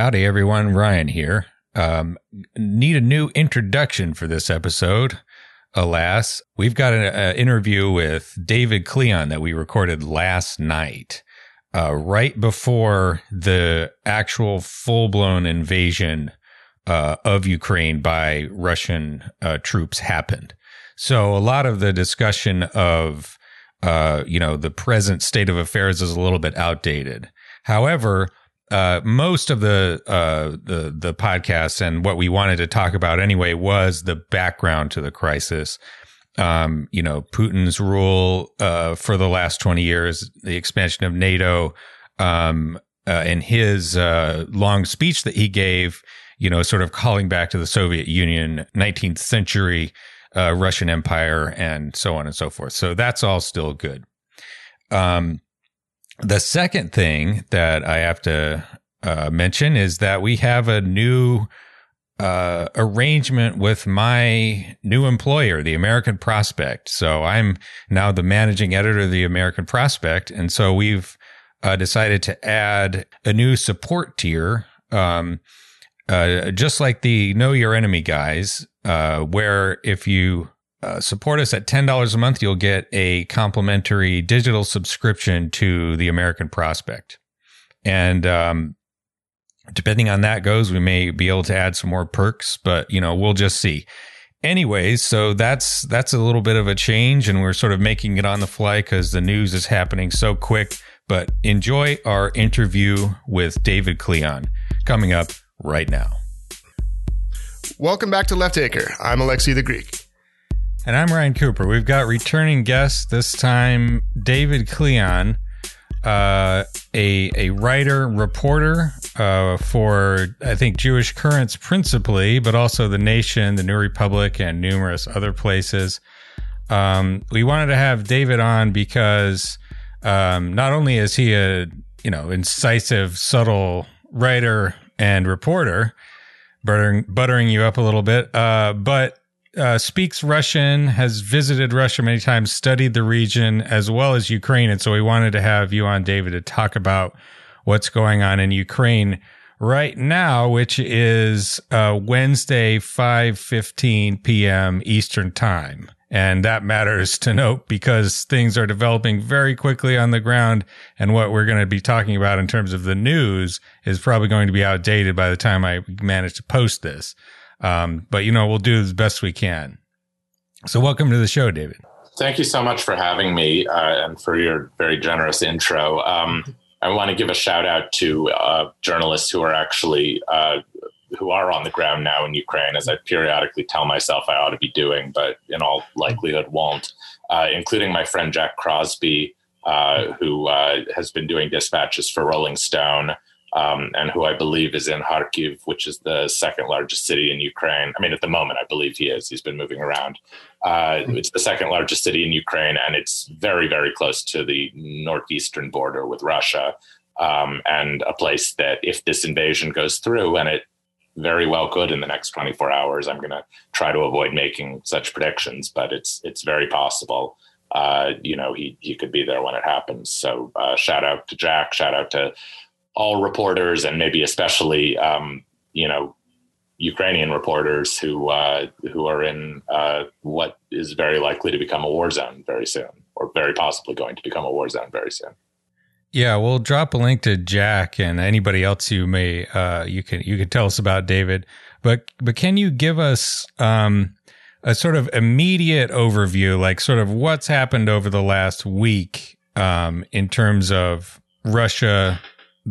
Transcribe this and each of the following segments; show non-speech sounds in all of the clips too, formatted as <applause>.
Howdy, everyone. Ryan here. Um, need a new introduction for this episode. Alas, we've got an interview with David Klion that we recorded last night, uh, right before the actual full blown invasion uh, of Ukraine by Russian uh, troops happened. So a lot of the discussion of, uh, you know, the present state of affairs is a little bit outdated. However, uh, most of the uh, the the podcast and what we wanted to talk about anyway was the background to the crisis. Um, you know, Putin's rule uh, for the last twenty years, the expansion of NATO, um, uh, and his uh, long speech that he gave. You know, sort of calling back to the Soviet Union, 19th century uh, Russian Empire, and so on and so forth. So that's all still good. Um, the second thing that I have to uh, mention is that we have a new uh, arrangement with my new employer, the American Prospect. So I'm now the managing editor of the American Prospect. And so we've uh, decided to add a new support tier, um, uh, just like the Know Your Enemy guys, uh, where if you uh, support us at $10 a month, you'll get a complimentary digital subscription to the American Prospect. And um, depending on that goes, we may be able to add some more perks, but you know, we'll just see. Anyways, so that's that's a little bit of a change, and we're sort of making it on the fly because the news is happening so quick. But enjoy our interview with David Klion coming up right now. Welcome back to Left Anchor. I'm Alexei the Greek. And I'm Ryan Cooper. We've got returning guest this time, David Klion, uh, a a writer reporter uh, for I think Jewish Currents principally, but also the Nation, the New Republic, and numerous other places. Um, we wanted to have David on because um, not only is he a you know incisive, subtle writer and reporter, buttering buttering you up a little bit, uh, but uh, speaks Russian, has visited Russia many times, studied the region as well as Ukraine. And so we wanted to have you on, David, to talk about what's going on in Ukraine right now, which is uh, Wednesday, 5.15 p.m. Eastern Time. And that matters to note because things are developing very quickly on the ground. And what we're going to be talking about in terms of the news is probably going to be outdated by the time I manage to post this. Um, but you know, we'll do the best we can. So, welcome to the show, David. Thank you so much for having me uh, and for your very generous intro. Um, I want to give a shout out to uh, journalists who are actually uh, who are on the ground now in Ukraine, as I periodically tell myself I ought to be doing, but in all likelihood won't. Uh, including my friend Jack Crosbie, uh, who uh, has been doing dispatches for Rolling Stone um, and who I believe is in Kharkiv, which is the second largest city in Ukraine. I mean, at the moment, I believe he is. He's been moving around. Uh, it's the second largest city in Ukraine, and it's very, very close to the northeastern border with Russia, um, and a place that, if this invasion goes through, and it very well could in the next 24 hours, I'm going to try to avoid making such predictions, but it's it's very possible. Uh, you know, he he could be there when it happens. So, uh, shout out to Jack. Shout out to all reporters and maybe especially um, you know Ukrainian reporters who uh, who are in uh, what is very likely to become a war zone very soon, or very possibly going to become a war zone very soon. Yeah, we'll drop a link to Jack and anybody else you may uh, you can you can tell us about David. But but can you give us um, a sort of immediate overview, like sort of what's happened over the last week um, in terms of Russia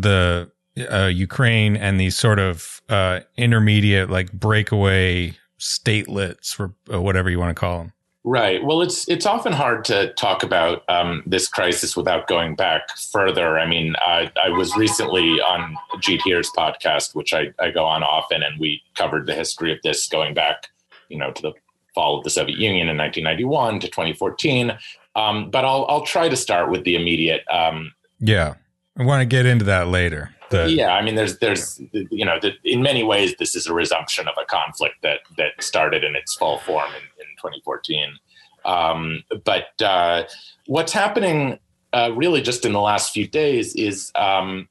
the uh, Ukraine and these sort of uh, intermediate, like breakaway statelets, or, or whatever you want to call them. Right. Well, it's it's often hard to talk about um, this crisis without going back further. I mean, I, I was recently on Jeet Heer's podcast, which I, I go on often, and we covered the history of this going back, you know, to the fall of the Soviet Union in 1991 to 2014. Um, but I'll I'll try to start with the immediate. Um, yeah. I want to get into that later. The, yeah, I mean, there's, there's, you know, the, in many ways, this is a resumption of a conflict that that started in its full form in, in 2014. Um, but uh, what's happening, uh, really, just in the last few days, is um,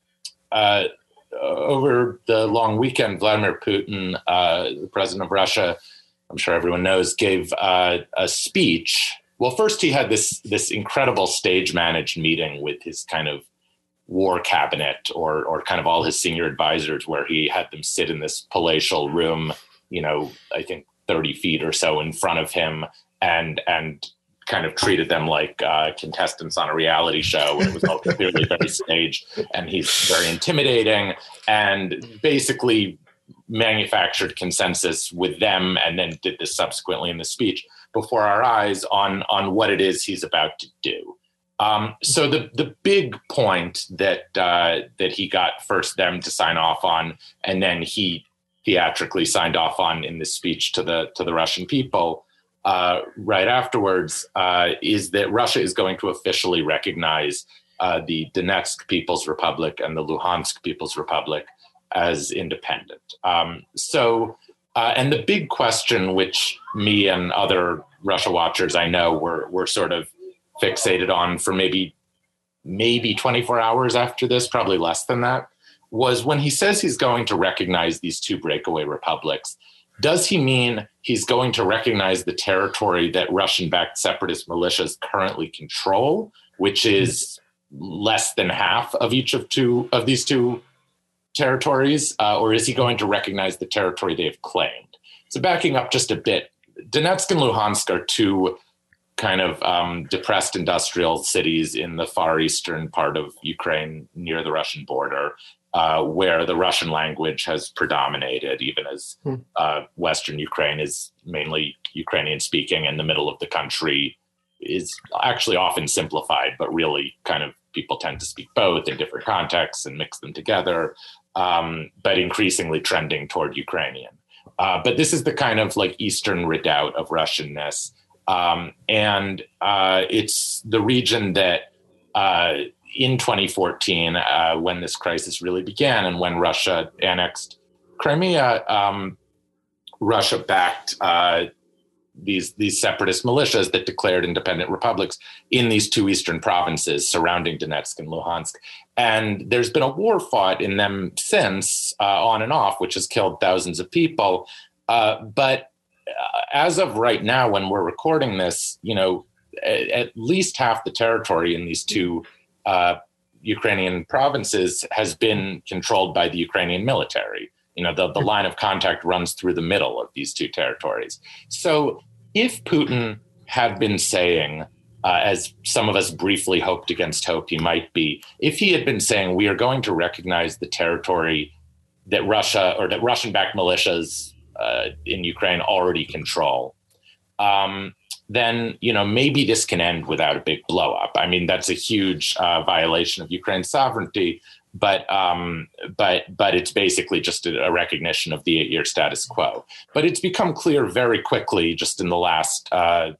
uh, over the long weekend, Vladimir Putin, uh, the president of Russia, I'm sure everyone knows, gave uh, a speech. Well, first he had this this incredible stage managed meeting with his kind of war cabinet or or kind of all his senior advisors, where he had them sit in this palatial room, you know, I think 30 feet or so in front of him, and and kind of treated them like uh, contestants on a reality show. It was all clearly very <laughs> staged, and he's very intimidating, and basically manufactured consensus with them, and then did this subsequently in the speech before our eyes on on what it is he's about to do. Um, so the the big point that uh, that he got first them to sign off on, and then he theatrically signed off on in this speech to the to the Russian people uh, right afterwards uh, is that Russia is going to officially recognize uh, the Donetsk People's Republic and the Luhansk People's Republic as independent. Um, so, uh, and the big question, which me and other Russia watchers I know were were sort of fixated on for maybe maybe 24 hours after this, probably less than that, was when he says he's going to recognize these two breakaway republics does he mean he's going to recognize the territory that Russian backed separatist militias currently control, which is less than half of each of two of these two territories, uh, or is he going to recognize the territory they've claimed? So, backing up just a bit, Donetsk and Luhansk are two kind of um, depressed industrial cities in the far eastern part of Ukraine near the Russian border uh, where the Russian language has predominated, even as hmm. uh, Western Ukraine is mainly Ukrainian speaking, and the middle of the country is actually often simplified, but really kind of people tend to speak both in different contexts and mix them together, um, but increasingly trending toward Ukrainian. Uh, but this is the kind of like Eastern redoubt of Russianness. Um, and uh, it's the region that uh, in 2014, uh, when this crisis really began and when Russia annexed Crimea, um, Russia backed uh, these these separatist militias that declared independent republics in these two eastern provinces surrounding Donetsk and Luhansk. And there's been a war fought in them since, uh, on and off, which has killed thousands of people. Uh, but as of right now, when we're recording this, you know, at, at least half the territory in these two uh, Ukrainian provinces has been controlled by the Ukrainian military. You know, the, the line of contact runs through the middle of these two territories. So if Putin had been saying, uh, as some of us briefly hoped against hope he might be, if he had been saying, we are going to recognize the territory that Russia or that Russian backed militias uh, in Ukraine already control, um, then you know maybe this can end without a big blowup. I mean, that's a huge uh, violation of Ukraine's sovereignty, but um, but but it's basically just a, recognition of the eight-year status quo. But it's become clear very quickly, just in the last uh,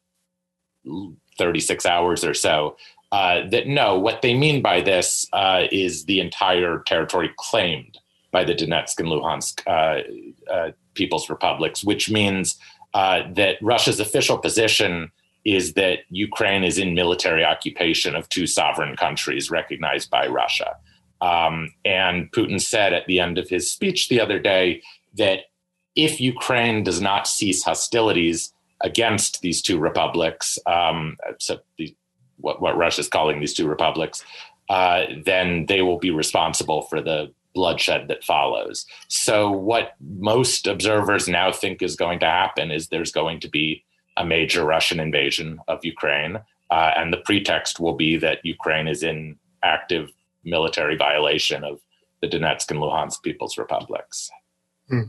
36 hours or so, uh, that no, what they mean by this uh, is the entire territory claimed by the Donetsk and Luhansk uh, uh, People's Republics, which means uh, that Russia's official position is that Ukraine is in military occupation of two sovereign countries recognized by Russia. Um, and Putin said at the end of his speech the other day that if Ukraine does not cease hostilities against these two republics, um, so the, what, what Russia is calling these two republics, uh, then they will be responsible for the bloodshed that follows. So, what most observers now think is going to happen is there's going to be a major Russian invasion of Ukraine. Uh, and the pretext will be that Ukraine is in active military violation of the Donetsk and Luhansk People's Republics. Hmm.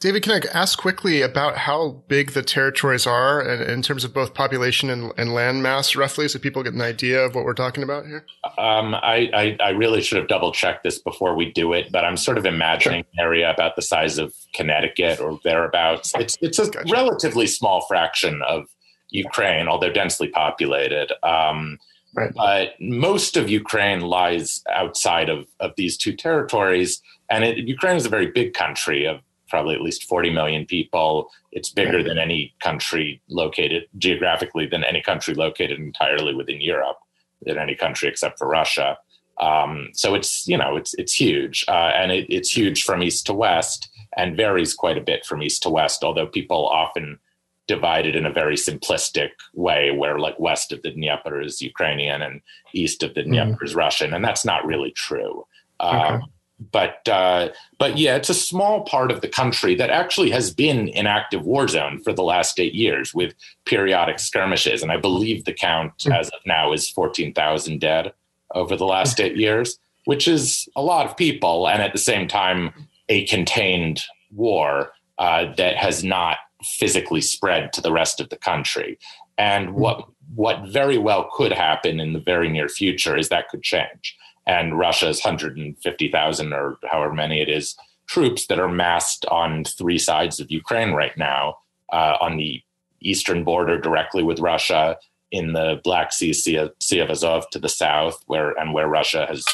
David, can I ask quickly about how big the territories are in, in terms of both population and, and, land mass, roughly, so people get an idea of what we're talking about here? Um, I, I, I, really should have double checked this before we do it, but I'm sort of imagining sure. an area about the size of Connecticut or thereabouts. It's, it's a gotcha. relatively small fraction of Ukraine, although densely populated. Um, right. But most of Ukraine lies outside of, of these two territories. And it, Ukraine is a very big country of probably at least 40 million people. It's bigger than any country located geographically than any country located entirely within Europe, than any country except for Russia. Um, so it's you know it's it's huge, uh, and it, it's huge from east to west, and varies quite a bit from east to west. Although people often divide it in a very simplistic way, where like west of the Dnieper is Ukrainian and east of the mm-hmm. Dnieper mm. is Russian, and that's not really true. Okay. But uh, but yeah, it's a small part of the country that actually has been in active war zone for the last eight years with periodic skirmishes, and I believe the count mm. as of now is fourteen thousand dead over the last eight years, which is a lot of people, and at the same time, a contained war uh, that has not physically spread to the rest of the country. And what what very well could happen in the very near future is that could change. And Russia's 150,000 or however many it is troops that are massed on three sides of Ukraine right now, uh, on the eastern border directly with Russia, in the Black Sea, sea, sea of Azov to the south, where and where Russia has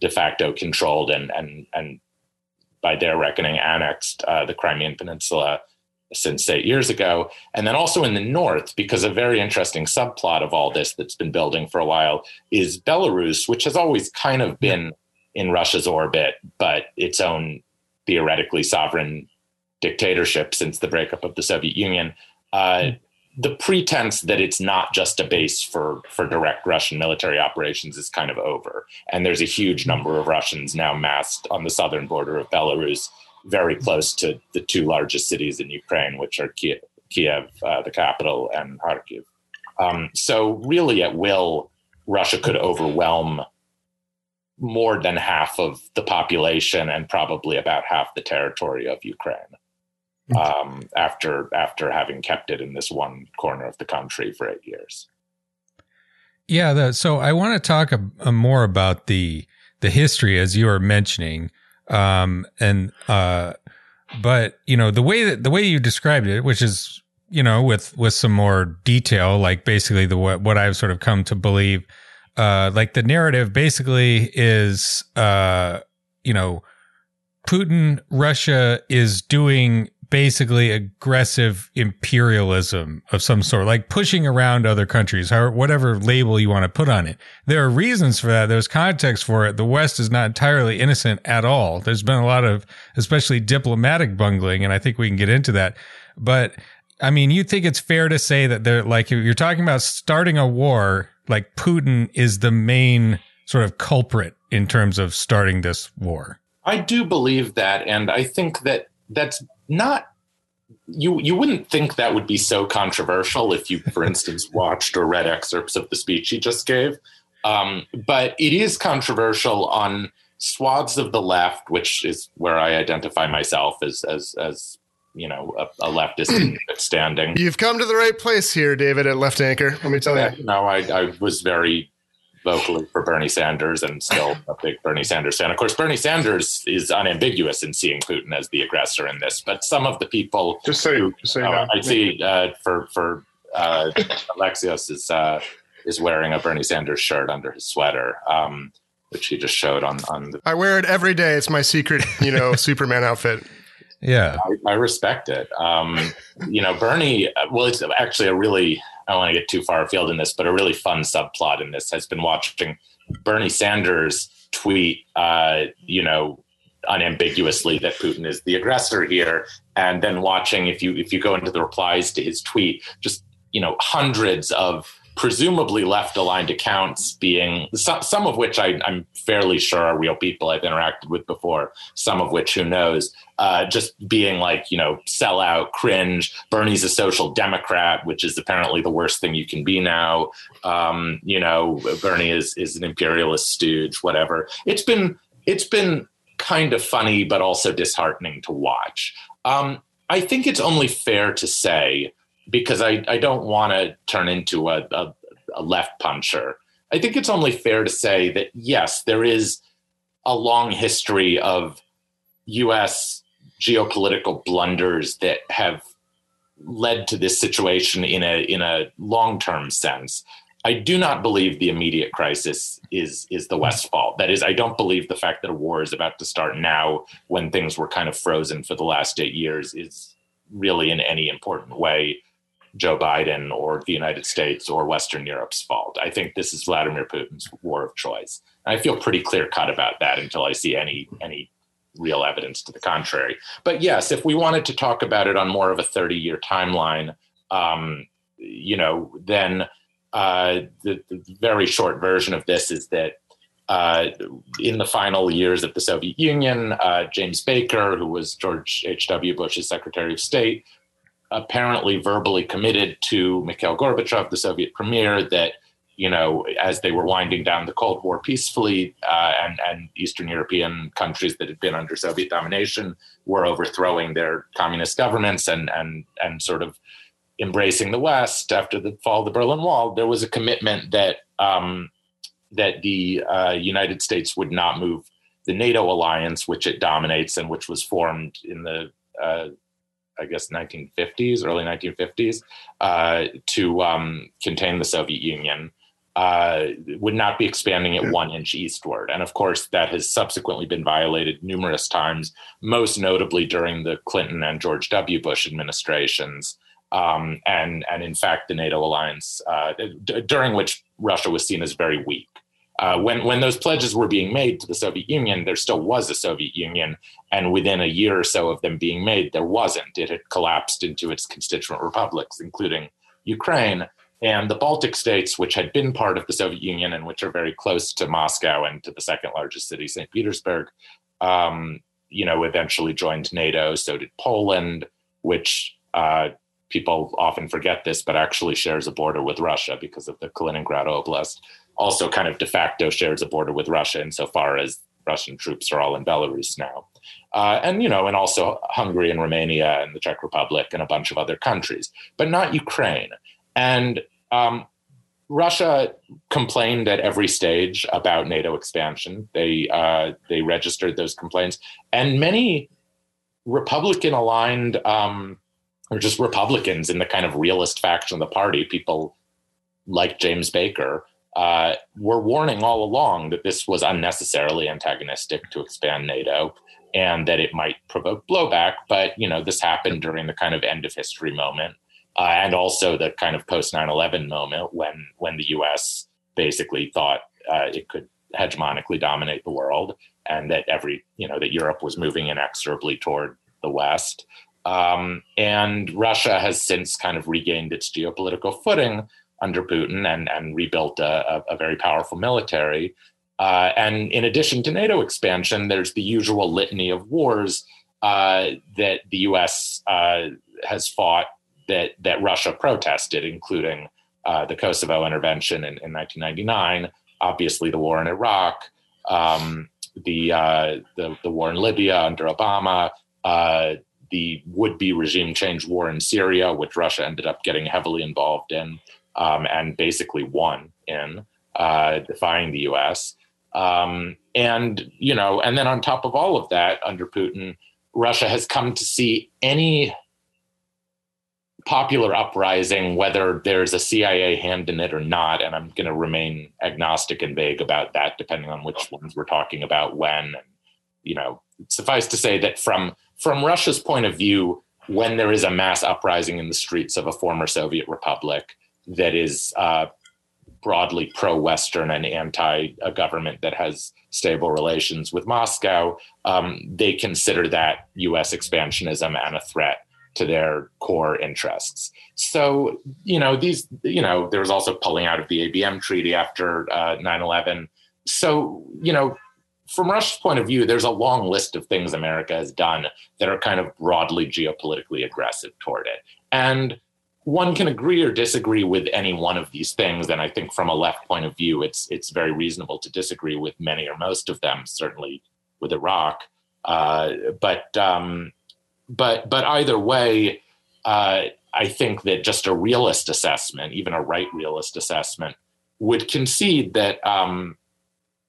de facto controlled and and and by their reckoning annexed uh, the Crimean Peninsula since eight years ago. And then also in the north, because a very interesting subplot of all this that's been building for a while is Belarus, which has always kind of been in Russia's orbit, but its own theoretically sovereign dictatorship since the breakup of the Soviet Union. Uh, the pretense that it's not just a base for for direct Russian military operations is kind of over, and there's a huge number of Russians now massed on the southern border of Belarus, very close to the two largest cities in Ukraine, which are Kiev, Kiev uh, the capital, and Kharkiv. Um, so really, at will, Russia could overwhelm more than half of the population and probably about half the territory of Ukraine. Hmm. um, after after having kept it in this one corner of the country for eight years. Yeah, the, so I want to talk a, a more about the the history as you were mentioning, um, and uh, but you know the way that the way you described it, which is you know with with some more detail, like basically the what, what I've sort of come to believe, uh, like the narrative basically is uh, you know. Putin, Russia is doing basically aggressive imperialism of some sort, like pushing around other countries, or whatever label you want to put on it. There are reasons for that. There's context for it. The West is not entirely innocent at all. There's been a lot of, especially diplomatic bungling, and I think we can get into that. But I mean, you think it's fair to say that they're like, you're talking about starting a war, like Putin is the main sort of culprit in terms of starting this war. I do believe that. And I think that that's not you you wouldn't think that would be so controversial if you, for instance, <laughs> watched or read excerpts of the speech he just gave. Um, but it is controversial on swaths of the left, which is where I identify myself as as as you know a, a leftist <clears throat> standing. You've come to the right place here, David, at Left Anchor. Let me tell you. No, I, I was very vocally for Bernie Sanders and still a big Bernie Sanders fan. Of course, Bernie Sanders is unambiguous in seeing Putin as the aggressor in this, but some of the people just say, who, just say uh, I see uh, for for uh, Alexios is uh, is wearing a Bernie Sanders shirt under his sweater. Um, which he just showed on on the. I wear it every day. It's my secret, you know, <laughs> Superman outfit. Yeah, I, I respect it. Um, you know, Bernie. Well, it's actually a really I don't want to get too far afield in this, but a really fun subplot in this has been watching Bernie Sanders tweet, uh, you know, unambiguously that Putin is the aggressor here, and then watching if you if you go into the replies to his tweet, just you know, hundreds of presumably left aligned accounts being some, some of which I, am fairly sure are real people I've interacted with before, some of which who knows, uh, just being like, you know, sell out, cringe. Bernie's a social democrat, which is apparently the worst thing you can be now. Um, you know, Bernie is is an imperialist stooge, whatever. It's been it's been kind of funny, but also disheartening to watch. Um, I think it's only fair to say because I, I don't want to turn into a, a, a left puncher. I think it's only fair to say that yes, there is a long history of U.S. geopolitical blunders that have led to this situation in a in a long term sense. I do not believe the immediate crisis is is the West's fault. That is, I don't believe the fact that a war is about to start now, when things were kind of frozen for the last eight years, is really in any important way Joe Biden or the United States or Western Europe's fault. I think this is Vladimir Putin's war of choice. And I feel pretty clear cut about that until I see any any real evidence to the contrary. But yes, if we wanted to talk about it on more of a 30 year timeline, um, you know, then uh, the, the, very short version of this is that uh, in the final years of the Soviet Union, uh, James Baker, who was George H.W. Bush's Secretary of State, apparently verbally committed to Mikhail Gorbachev, the Soviet premier, that you know, as they were winding down the Cold War peacefully, uh, and and Eastern European countries that had been under Soviet domination were overthrowing their communist governments and and and sort of embracing the West after the fall of the Berlin Wall. There was a commitment that um, that the uh, United States would not move the NATO alliance, which it dominates and which was formed in the uh, I guess 1950s, early 1950s, uh, to um, contain the Soviet Union uh, would not be expanding it one inch eastward. And of course, that has subsequently been violated numerous times, most notably during the Clinton and George W. Bush administrations. Um, and, and in fact, the NATO alliance, uh, d- during which Russia was seen as very weak. Uh, when, when those pledges were being made to the Soviet Union, there still was a Soviet Union. And within a year or so of them being made, there wasn't. It had collapsed into its constituent republics, including Ukraine and the Baltic states, which had been part of the Soviet Union and which are very close to Moscow and to the second largest city, St. Petersburg, um, you know, eventually joined NATO. So did Poland, which uh, people often forget this, but actually shares a border with Russia because of the Kaliningrad Oblast. Also, kind of de facto shares a border with Russia insofar as Russian troops are all in Belarus now. Uh, and, you know, and also Hungary and Romania and the Czech Republic and a bunch of other countries, but not Ukraine. And um, Russia complained at every stage about NATO expansion. They uh, they registered those complaints, and many Republican aligned um, or just Republicans in the kind of realist faction of the party, people like James Baker, uh, were warning all along that this was unnecessarily antagonistic to expand NATO and that it might provoke blowback. But you know, this happened during the kind of end of history moment uh, and also the kind of post 9-11 moment when when the us basically thought uh, it could hegemonically dominate the world and that every you know that europe was moving inexorably toward the west um, and russia has since kind of regained its geopolitical footing under putin and and rebuilt a, a, very powerful military. Uh, and in addition to nato expansion there's the usual litany of wars uh, that the us uh, has fought that that Russia protested, including uh, the Kosovo intervention in, in, 1999, obviously the war in Iraq, um, the, uh, the, the war in Libya under Obama, uh, the would-be regime change war in Syria, which Russia ended up getting heavily involved in um, and basically won in, uh, defying the U.S. Um, and you know, and then on top of all of that, under Putin, Russia has come to see any popular uprising, whether there's a CIA hand in it or not, and I'm going to remain agnostic and vague about that, depending on which ones we're talking about when. And, you know, suffice to say that from from Russia's point of view, when there is a mass uprising in the streets of a former Soviet republic that is uh, broadly pro-Western and anti a government that has stable relations with Moscow, um, they consider that U.S. expansionism and a threat to their core interests. So, you know, these, you know, there was also pulling out of the ABM treaty after uh, 9 11. So, you know, from Russia's point of view, there's a long list of things America has done that are kind of broadly geopolitically aggressive toward it. And one can agree or disagree with any one of these things. And I think from a left point of view, it's it's very reasonable to disagree with many or most of them, certainly with Iraq. Uh, but um, but but either way, uh, I think that just a realist assessment, even a right realist assessment, would concede that um,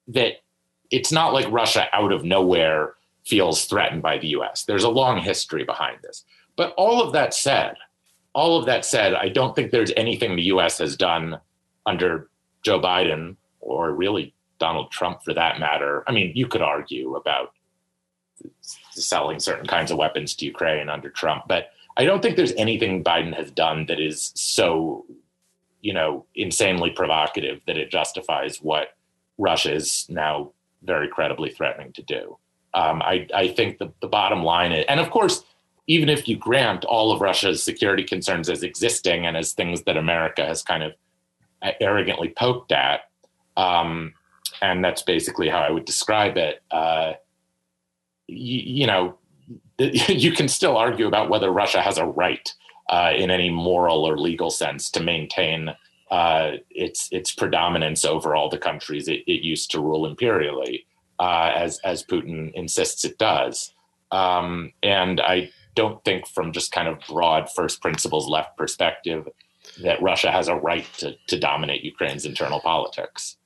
that it's not like Russia out of nowhere feels threatened by the U.S. There's a long history behind this. But all of that said, all of that said, I don't think there's anything the U.S. has done under Joe Biden or really Donald Trump for that matter. I mean, you could argue about selling certain kinds of weapons to Ukraine under Trump. But I don't think there's anything Biden has done that is so, you know, insanely provocative that it justifies what Russia is now very credibly threatening to do. Um, I, I think the, the bottom line is, and of course, even if you grant all of Russia's security concerns as existing and as things that America has kind of arrogantly poked at, um, and that's basically how I would describe it. Uh, you, you know, <laughs> you can still argue about whether Russia has a right uh, in any moral or legal sense to maintain uh, its its predominance over all the countries it, it used to rule imperially, uh, as as Putin insists it does. Um, and I don't think, from just kind of broad first principles left perspective, that Russia has a right to to dominate Ukraine's internal politics.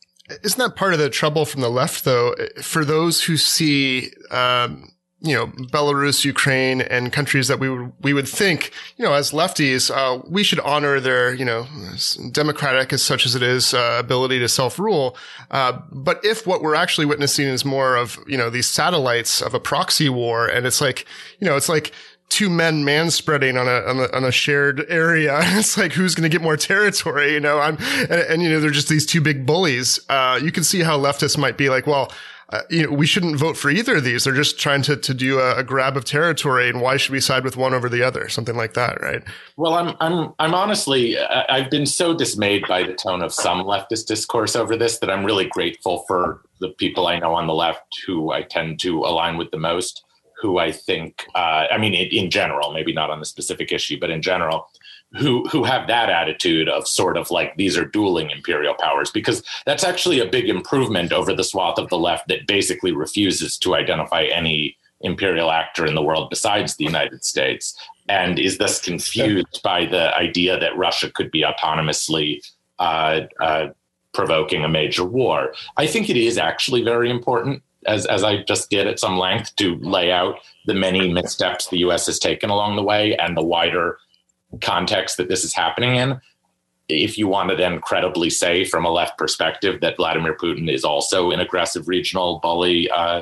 Isn't that part of the trouble from the left, though? For those who see, um, you know, Belarus, Ukraine, and countries that we would we would think, you know, as lefties, uh, we should honor their, you know, democratic as such as it is, uh, ability to self rule. Uh, but if what we're actually witnessing is more of, you know, these satellites of a proxy war, and it's like, you know, it's like two men man spreading on a, on a, on a shared area. <laughs> it's like, who's going to get more territory? You know, I'm, and, and, you know, they're just these two big bullies. Uh, you can see how leftists might be like, well, uh, you know, we shouldn't vote for either of these. They're just trying to, to do a, a, grab of territory. And why should we side with one over the other? Something like that, right? Well, I'm, I'm, I'm honestly, I've been so dismayed by the tone of some leftist discourse over this that I'm really grateful for the people I know on the left who I tend to align with the most who I think, uh, I mean, in, general, maybe not on the specific issue, but in general, who who have that attitude of sort of like these are dueling imperial powers, because that's actually a big improvement over the swath of the left that basically refuses to identify any imperial actor in the world besides the United States, and is thus confused by the idea that Russia could be autonomously. Uh, uh, provoking a major war. I think it is actually very important as as I just did at some length to lay out the many missteps the U.S. has taken along the way and the wider context that this is happening in. If you want to then credibly say from a left perspective that Vladimir Putin is also an aggressive regional bully uh,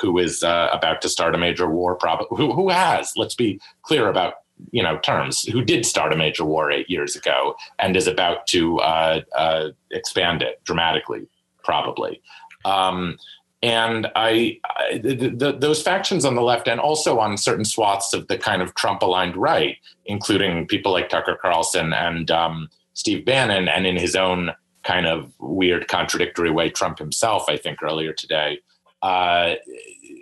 who is uh, about to start a major war, probably who, who has, let's be clear about you know terms, who did start a major war eight years ago and is about to uh, uh expand it dramatically, probably. Um, and I, I the, the, those factions on the left, and also on certain swaths of the kind of Trump-aligned right, including people like Tucker Carlson and um, Steve Bannon, and in his own kind of weird, contradictory way, Trump himself, I think earlier today, uh,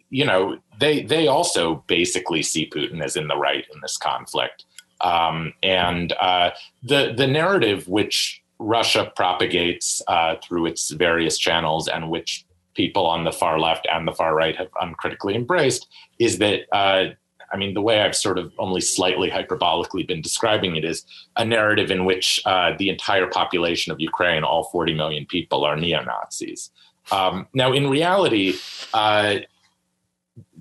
you know, they they also basically see Putin as in the right in this conflict, um, and uh, the the narrative which Russia propagates uh, through its various channels and which people on the far left and the far right have uncritically embraced is that uh, I mean, the way I've sort of only slightly hyperbolically been describing it is a narrative in which uh, the entire population of Ukraine, all 40 million people, are neo Nazis. Um, now, in reality, uh,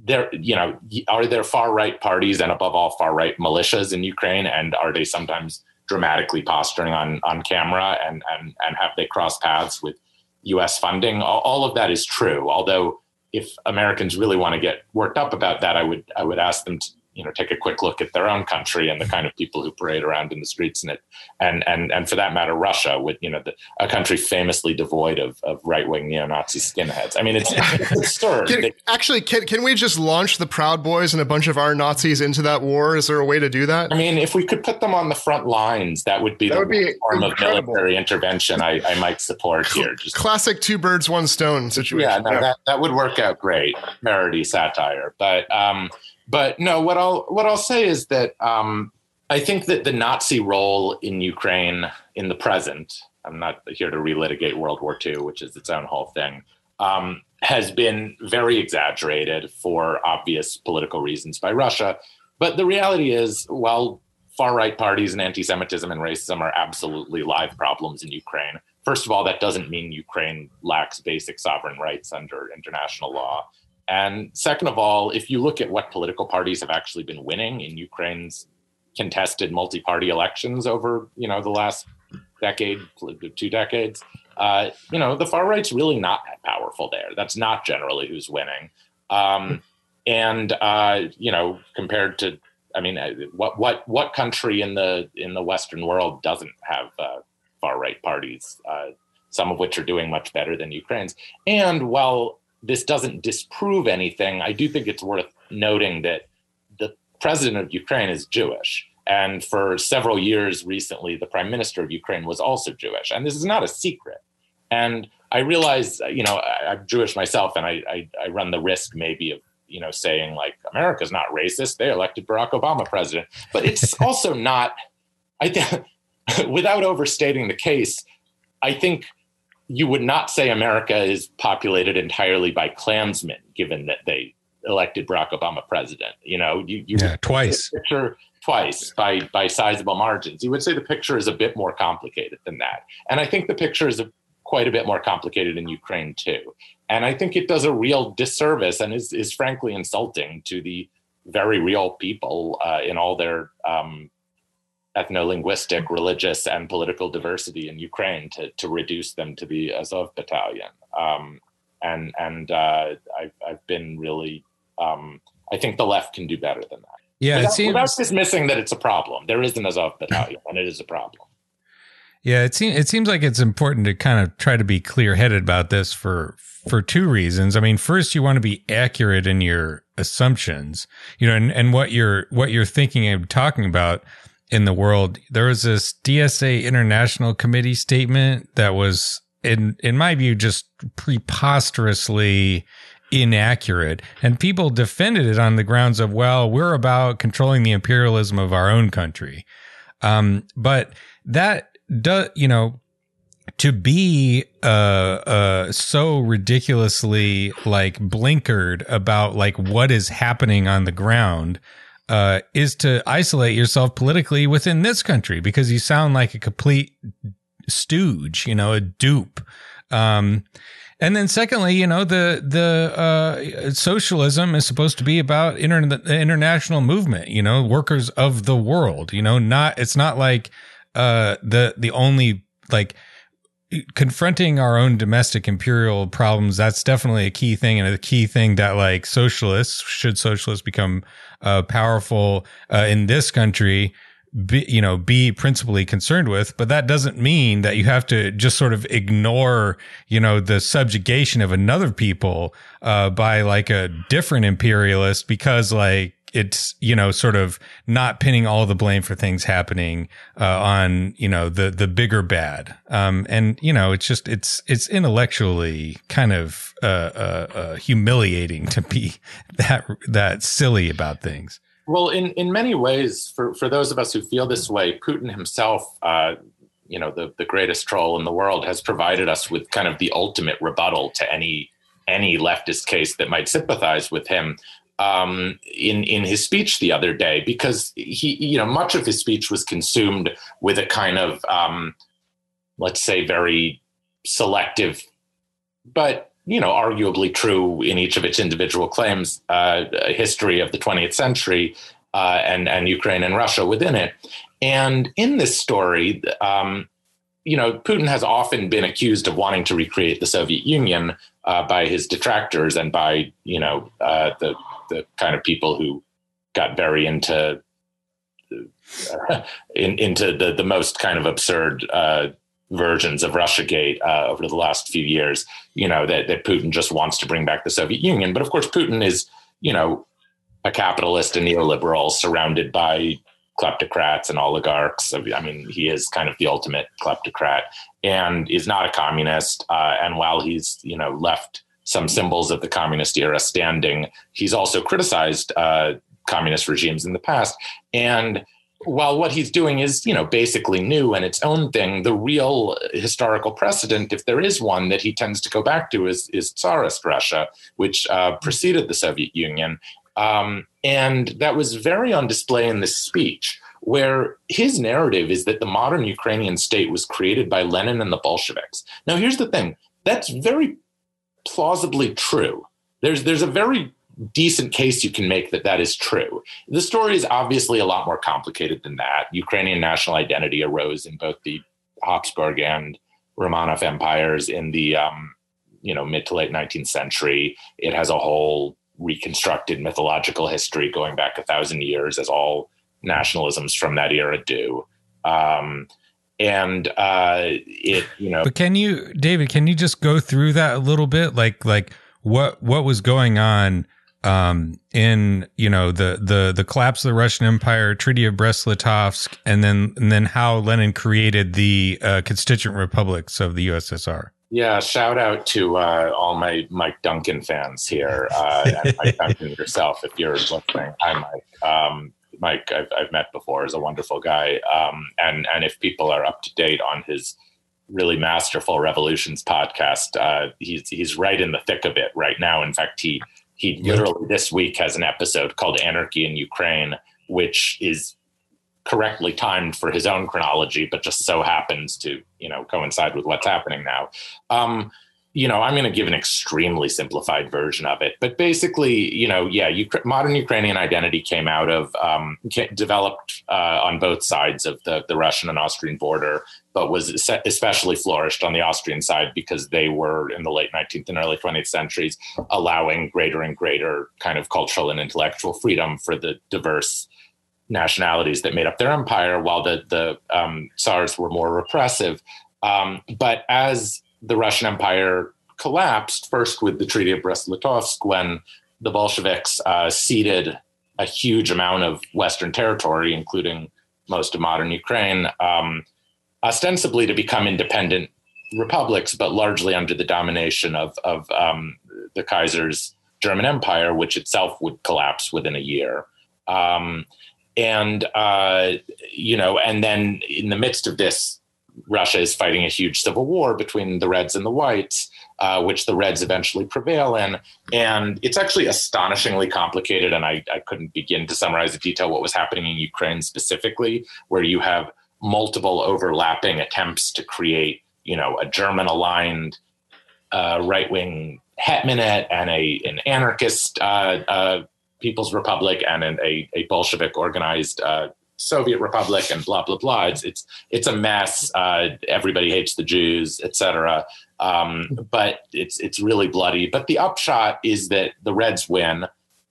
there, you know, are there far right parties and above all far right militias in Ukraine, and are they sometimes dramatically posturing on on camera, and and and have they crossed paths with US funding. All, of that is true. Although if Americans really want to get worked up about that, I would I would ask them to you know take a quick look at their own country and the kind of people who parade around in the streets in it and and and for that matter russia with you know the, a country famously devoid of, of right-wing neo-nazi skinheads. I mean it's, it's absurd. Can, actually can, can we just launch the proud boys and a bunch of our nazis into that war? Is there a way to do that? I mean if we could put them on the front lines that would be that the would be form incredible. of military intervention I, I might support here just, classic two birds one stone situation. Yeah, no, yeah. That, that would work out great. Parody satire. But um but no, what I'll what I'll say is that um, I think that the Nazi role in Ukraine in the present, I'm not here to relitigate World War II, which is its own whole thing, um, has been very exaggerated for obvious political reasons by Russia. But the reality is, while far right parties and anti Semitism and racism are absolutely live problems in Ukraine, first of all, that doesn't mean Ukraine lacks basic sovereign rights under international law. And second of all, if you look at what political parties have actually been winning in Ukraine's contested multi-party elections over, you know, the last decade, two decades, uh, you know, the far right's really not that powerful there. That's not generally who's winning. Um, and uh, you know, compared to I mean, uh, what what what country in the in the Western world doesn't have uh, far right parties? Uh, some of which are doing much better than Ukraine's. And while this doesn't disprove anything, I do think it's worth noting that the president of Ukraine is Jewish. And for several years recently, the prime minister of Ukraine was also Jewish. And this is not a secret. And I realize, you know, I, am Jewish myself, and I, I, I run the risk maybe of you know saying like America's not racist. They elected Barack Obama president, but it's <laughs> also not. I think, <laughs> without overstating the case, I think you would not say America is populated entirely by Klansmen, given that they elected Barack Obama president. You know, you, you yeah, twice. Picture twice by by sizable margins. You would say the picture is a bit more complicated than that, and I think the picture is a, quite a bit more complicated in Ukraine too. And I think it does a real disservice and is is frankly insulting to the very real people uh, in all their um, ethno-linguistic, religious, and political diversity in Ukraine to to reduce them to the Azov battalion. Um, and and uh, I've I've been really um, I think the left can do better than that. Yeah, without, it seems without dismissing that it's a problem. There is an Azov battalion, and it is a problem. Yeah, it seems it seems like it's important to kind of try to be clear headed about this for for two reasons. I mean, first, you want to be accurate in your assumptions, you know, and, and what you're what you're thinking and talking about in the world. There was this DSA International Committee statement that was, in in my view, just preposterously inaccurate. And people defended it on the grounds of, well, we're about controlling the imperialism of our own country. Um, but that does, you know, to be uh uh so ridiculously like blinkered about like what is happening on the ground uh, is to isolate yourself politically within this country because you sound like a complete stooge, you know, a dupe. Um, and then secondly, you know, the, the, uh, socialism is supposed to be about inter- the international movement, you know, workers of the world, you know, not, it's not like, uh, the, the only like, confronting our own domestic imperial problems that's definitely a key thing and a key thing that like socialists should socialists become uh, powerful uh, in this country be, you know be principally concerned with. But that doesn't mean that you have to just sort of ignore you know the subjugation of another people uh, by like a different imperialist because like it's you know sort of not pinning all the blame for things happening uh, on you know the the bigger bad. Um, and you know it's just it's it's intellectually kind of uh, uh, uh humiliating to be <laughs> that that silly about things. Well in in many ways for for those of us who feel this way putin himself uh, you know the the greatest troll in the world has provided us with kind of the ultimate rebuttal to any any leftist case that might sympathize with him um, in in his speech the other day because he you know much of his speech was consumed with a kind of um, let's say very selective but you know arguably true in each of its individual claims uh, history of the 20th century uh, and and Ukraine and Russia within it. And in this story um, you know, Putin has often been accused of wanting to recreate the Soviet Union uh, by his detractors and by, you know, uh, the the kind of people who got very into uh, <laughs> in, into the the most kind of absurd uh, versions of RussiaGate uh, over the last few years. You know that that Putin just wants to bring back the Soviet Union, but of course Putin is you know a capitalist and neoliberal surrounded by kleptocrats and oligarchs. I mean, he is kind of the ultimate kleptocrat and is not a communist. Uh, and while he's you know left some symbols of the communist era standing. He's also criticized uh, communist regimes in the past. And while what he's doing is, you know, basically new and its own thing, the real historical precedent, if there is one that he tends to go back to, is, is Tsarist Russia, which uh, preceded the Soviet Union. Um, and that was very on display in this speech, where his narrative is that the modern Ukrainian state was created by Lenin and the Bolsheviks. Now, here's the thing that's very plausibly true. There's there's a very decent case you can make that that is true. The story is obviously a lot more complicated than that. Ukrainian national identity arose in both the Habsburg and Romanov empires in the um, you know mid to late 19th century. It has a whole reconstructed mythological history going back a thousand years, as all nationalisms from that era do. Um, and uh, it, you know, but can you, David? Can you just go through that a little bit, like like what what was going on? um, in you know the the the collapse of the Russian Empire, Treaty of Brest-Litovsk, and then and then how Lenin created the uh, constituent republics of the USSR. Yeah, shout out to uh, all my Mike Duncan fans here, uh, and Mike Duncan yourself if you're listening. Hi, Mike. Um, Mike, I've, I've met before, is a wonderful guy, um, and and if people are up to date on his really masterful Revolutions podcast, uh, he's he's right in the thick of it right now. In fact, he he literally this week has an episode called Anarchy in Ukraine, which is correctly timed for his own chronology, but just so happens to, you know, coincide with what's happening now. Um, you know, I'm going to give an extremely simplified version of it, but basically, you know, yeah, modern Ukrainian identity came out of um, developed uh, on both sides of the the Russian and Austrian border, but was especially flourished on the Austrian side because they were in the late 19th and early 20th centuries allowing greater and greater kind of cultural and intellectual freedom for the diverse nationalities that made up their empire, while the the um, Tsars were more repressive. Um, but as the Russian Empire collapsed, first with the Treaty of Brest-Litovsk, when the Bolsheviks uh, ceded a huge amount of Western territory, including most of modern Ukraine, um, ostensibly to become independent republics, but largely under the domination of, of um, the Kaiser's German Empire, which itself would collapse within a year. Um, and, uh, you know, and then in the midst of this, Russia is fighting a huge civil war between the Reds and the Whites, uh, which the Reds eventually prevail in. And it's actually astonishingly complicated. And I, I couldn't begin to summarize in detail what was happening in Ukraine specifically, where you have multiple overlapping attempts to create, you know, a German aligned uh, right wing hetmanate and a an anarchist uh, uh, People's Republic and an, a, a Bolshevik organized uh, Soviet Republic and blah blah blah. It's it's it's a mess. Uh, everybody hates the Jews, etc. Um, but it's it's really bloody. But the upshot is that the Reds win,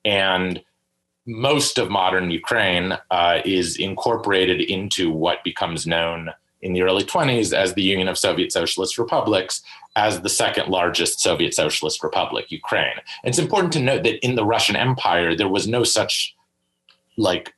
and most of modern Ukraine uh, is incorporated into what becomes known in the early 20s as the Union of Soviet Socialist Republics, as the second largest Soviet Socialist Republic, Ukraine. It's important to note that in the Russian Empire, there was no such like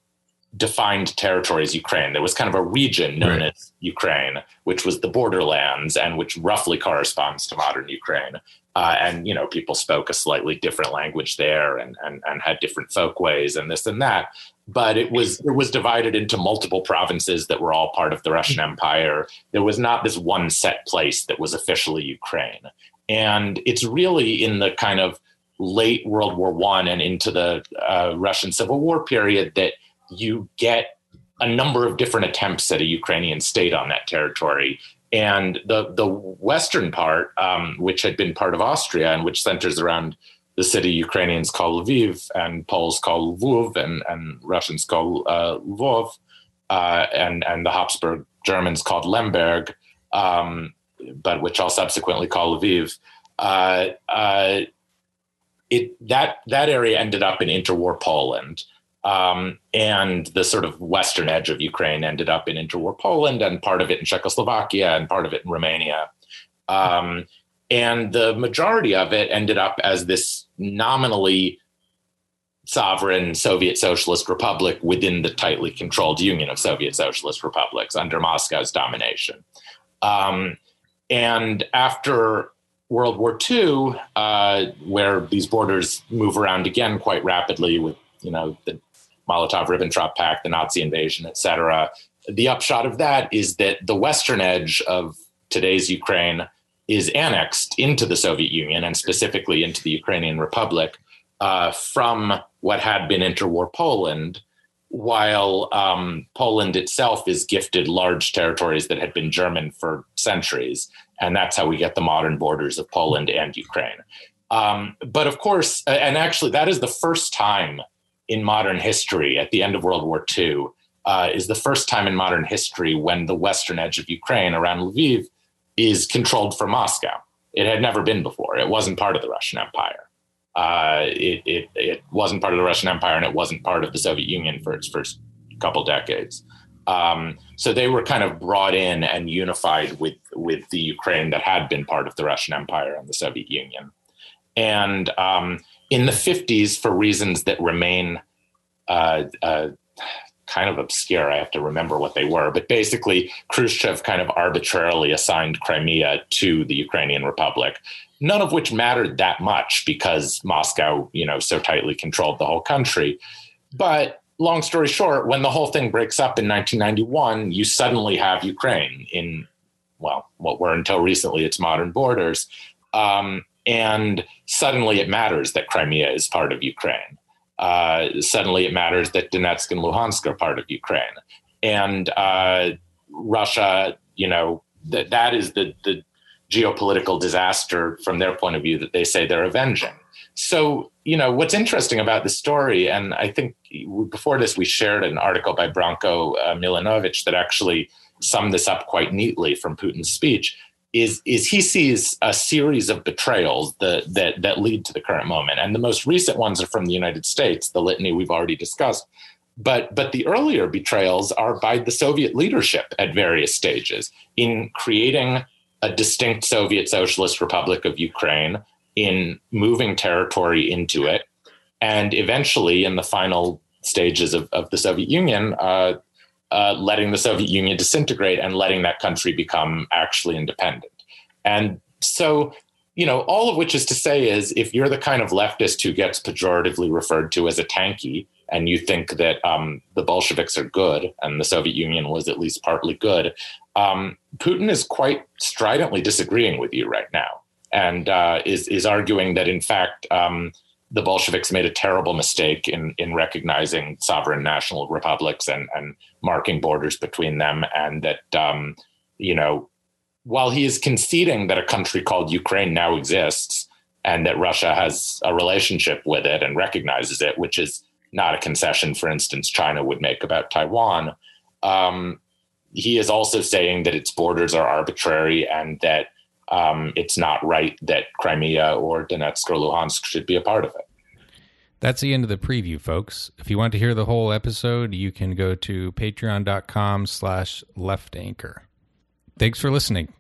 defined territory as Ukraine. There was kind of a region known right. as Ukraine, which was the borderlands and which roughly corresponds to modern Ukraine. Uh, and you know, people spoke a slightly different language there, and, and and had different folkways and this and that. But it was it was divided into multiple provinces that were all part of the Russian Empire. There was not this one set place that was officially Ukraine, and it's really in the kind of late World War One and into the uh, Russian Civil War period that you get a number of different attempts at a Ukrainian state on that territory. And the the western part, um, which had been part of Austria and which centers around the city Ukrainians call Lviv and Poles call Lvov and, and Russians call uh, Lvov, uh, and and the Habsburg Germans called Lemberg, um, but which I'll subsequently call Lviv. Uh, uh, it that that area ended up in interwar Poland, um, and the sort of western edge of Ukraine ended up in interwar Poland and part of it in Czechoslovakia and part of it in Romania. Um, and the majority of it ended up as this nominally sovereign Soviet Socialist Republic within the tightly controlled Union of Soviet Socialist Republics under Moscow's domination. Um, and after World War II, uh, where these borders move around again quite rapidly with you know the Molotov-Ribbentrop Pact, the Nazi invasion, etc. The upshot of that is that the western edge of today's Ukraine is annexed into the Soviet Union and specifically into the Ukrainian Republic uh, from what had been interwar Poland, while um, Poland itself is gifted large territories that had been German for centuries. And that's how we get the modern borders of Poland and Ukraine. Um, but of course, and actually, that is the first time in modern history at the end of World War II uh, is the first time in modern history when the western edge of Ukraine around Lviv is controlled from Moscow. It had never been before. It wasn't part of the Russian Empire. Uh, it, it, it wasn't part of the Russian Empire and it wasn't part of the Soviet Union for its first couple decades. Um, so they were kind of brought in and unified with with the Ukraine that had been part of the Russian Empire and the Soviet Union. And um, in the 50s, for reasons that remain uh, uh, kind of obscure, I have to remember what they were, but basically, Khrushchev kind of arbitrarily assigned Crimea to the Ukrainian Republic. None of which mattered that much because Moscow, you know, so tightly controlled the whole country. But long story short, when the whole thing breaks up in 1991, you suddenly have Ukraine in, well, what were until recently its modern borders. Um, and suddenly it matters that Crimea is part of Ukraine. Uh, suddenly it matters that Donetsk and Luhansk are part of Ukraine. And uh, Russia, you know, that that is the, the geopolitical disaster from their point of view that they say they're avenging. So, you know, what's interesting about the story, and I think before this we shared an article by Branko uh, Milanovic that actually summed this up quite neatly from Putin's speech, is is he sees a series of betrayals that that that lead to the current moment, and the most recent ones are from the United States, the litany we've already discussed. But but the earlier betrayals are by the Soviet leadership at various stages in creating a distinct Soviet Socialist Republic of Ukraine in moving territory into it, and eventually in the final stages of, of the Soviet Union, uh, uh, letting the Soviet Union disintegrate and letting that country become actually independent. And so, you know, all of which is to say is if you're the kind of leftist who gets pejoratively referred to as a tanky, and you think that um, the Bolsheviks are good and the Soviet Union was at least partly good, um, Putin is quite stridently disagreeing with you right now and uh, is is arguing that in fact um, the Bolsheviks made a terrible mistake in in recognizing sovereign national republics and and marking borders between them, and that um, you know while he is conceding that a country called Ukraine now exists and that Russia has a relationship with it and recognizes it, which is not a concession, for instance, China would make about Taiwan. Um, he is also saying that its borders are arbitrary and that um, it's not right that Crimea or Donetsk or Luhansk should be a part of it. That's the end of the preview, folks. If you want to hear the whole episode, you can go to patreon.com slash left anchor. Thanks for listening.